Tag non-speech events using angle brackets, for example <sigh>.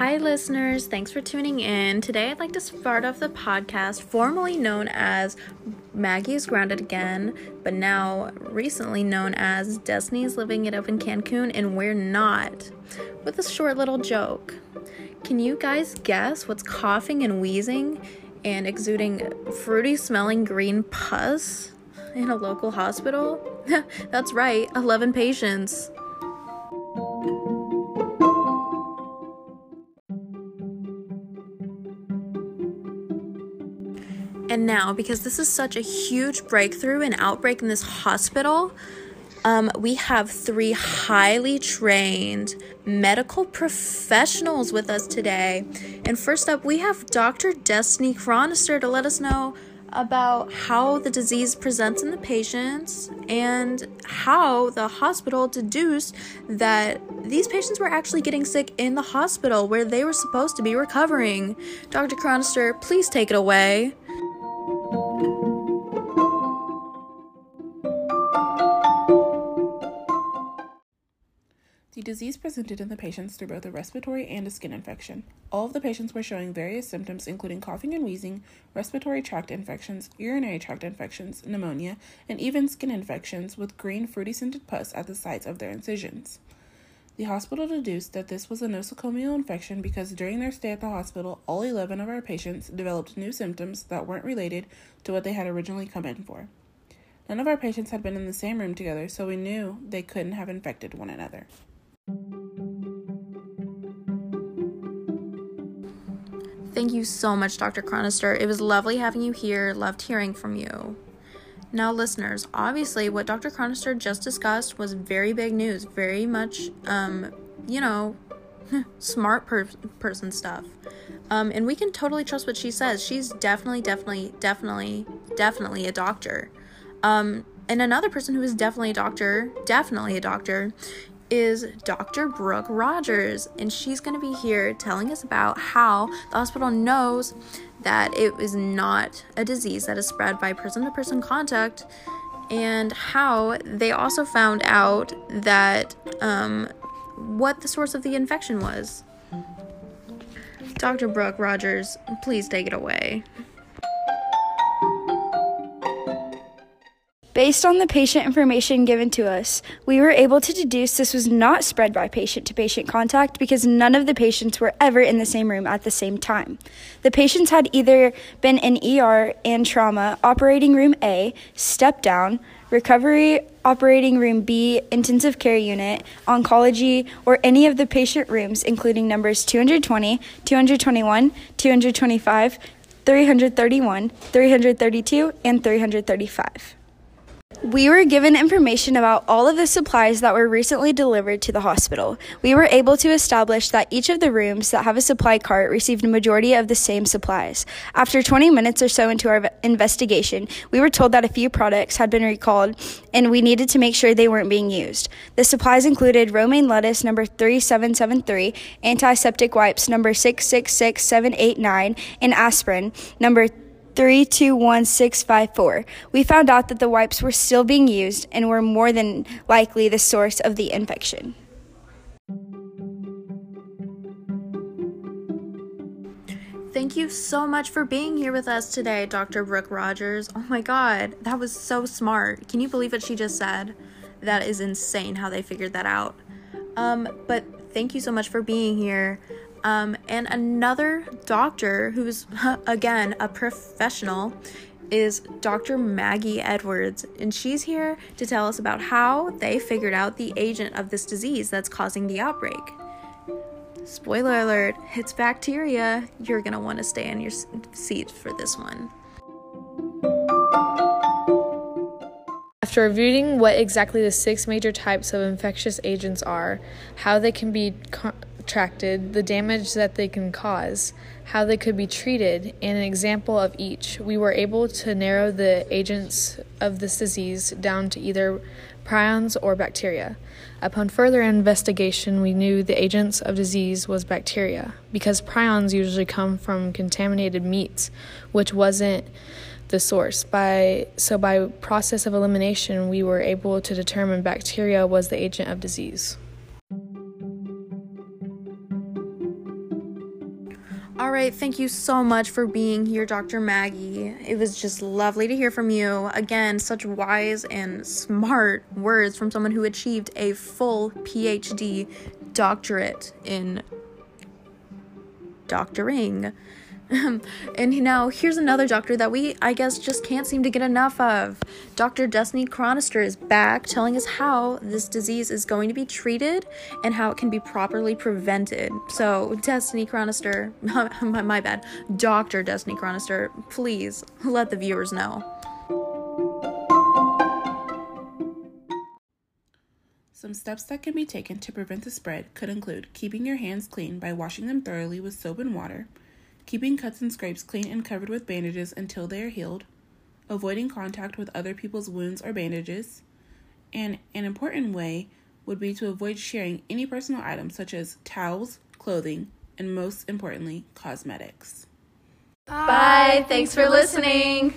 Hi, listeners. Thanks for tuning in. Today, I'd like to start off the podcast, formerly known as Maggie is Grounded Again, but now recently known as Destiny's Living It Up in Cancun, and We're Not, with a short little joke. Can you guys guess what's coughing and wheezing and exuding fruity smelling green pus in a local hospital? <laughs> That's right, 11 patients. And now, because this is such a huge breakthrough and outbreak in this hospital, um, we have three highly trained medical professionals with us today. And first up, we have Dr. Destiny Cronister to let us know about how the disease presents in the patients and how the hospital deduced that these patients were actually getting sick in the hospital where they were supposed to be recovering. Dr. Cronister, please take it away. The disease presented in the patients through both a respiratory and a skin infection. All of the patients were showing various symptoms, including coughing and wheezing, respiratory tract infections, urinary tract infections, pneumonia, and even skin infections with green, fruity scented pus at the sites of their incisions. The hospital deduced that this was a nosocomial infection because during their stay at the hospital, all 11 of our patients developed new symptoms that weren't related to what they had originally come in for. None of our patients had been in the same room together, so we knew they couldn't have infected one another. Thank you so much, Dr. Cronister. It was lovely having you here. Loved hearing from you. Now, listeners, obviously, what Dr. Cronister just discussed was very big news, very much, um, you know, <laughs> smart per- person stuff. Um, and we can totally trust what she says. She's definitely, definitely, definitely, definitely a doctor. Um, and another person who is definitely a doctor, definitely a doctor, is Dr. Brooke Rogers, and she's going to be here telling us about how the hospital knows that it is not a disease that is spread by person to person contact, and how they also found out that um, what the source of the infection was. Dr. Brooke Rogers, please take it away. Based on the patient information given to us, we were able to deduce this was not spread by patient to patient contact because none of the patients were ever in the same room at the same time. The patients had either been in ER and trauma, operating room A, step down, recovery operating room B, intensive care unit, oncology, or any of the patient rooms, including numbers 220, 221, 225, 331, 332, and 335. We were given information about all of the supplies that were recently delivered to the hospital. We were able to establish that each of the rooms that have a supply cart received a majority of the same supplies. After 20 minutes or so into our investigation, we were told that a few products had been recalled and we needed to make sure they weren't being used. The supplies included romaine lettuce number 3773, antiseptic wipes number 666789, and aspirin number 321654. We found out that the wipes were still being used and were more than likely the source of the infection. Thank you so much for being here with us today, Dr. Brooke Rogers. Oh my god, that was so smart. Can you believe what she just said? That is insane how they figured that out. Um, but thank you so much for being here. Um, and another doctor who's, <laughs> again, a professional is Dr. Maggie Edwards, and she's here to tell us about how they figured out the agent of this disease that's causing the outbreak. Spoiler alert, it's bacteria. You're gonna want to stay in your seat for this one. After reviewing what exactly the six major types of infectious agents are, how they can be contracted, the damage that they can cause, how they could be treated, and an example of each, we were able to narrow the agents of this disease down to either prions or bacteria. Upon further investigation, we knew the agents of disease was bacteria because prions usually come from contaminated meats, which wasn't the source. By so by process of elimination, we were able to determine bacteria was the agent of disease. Right, thank you so much for being here, Dr. Maggie. It was just lovely to hear from you. Again, such wise and smart words from someone who achieved a full PhD doctorate in doctoring. <laughs> and now here's another doctor that we, I guess, just can't seem to get enough of. Dr. Destiny Chronister is back telling us how this disease is going to be treated and how it can be properly prevented. So, Destiny Chronister, <laughs> my, my bad, Dr. Destiny Chronister, please let the viewers know. Some steps that can be taken to prevent the spread could include keeping your hands clean by washing them thoroughly with soap and water, keeping cuts and scrapes clean and covered with bandages until they are healed, avoiding contact with other people's wounds or bandages, and an important way would be to avoid sharing any personal items such as towels, clothing, and most importantly, cosmetics. Bye. Thanks for listening.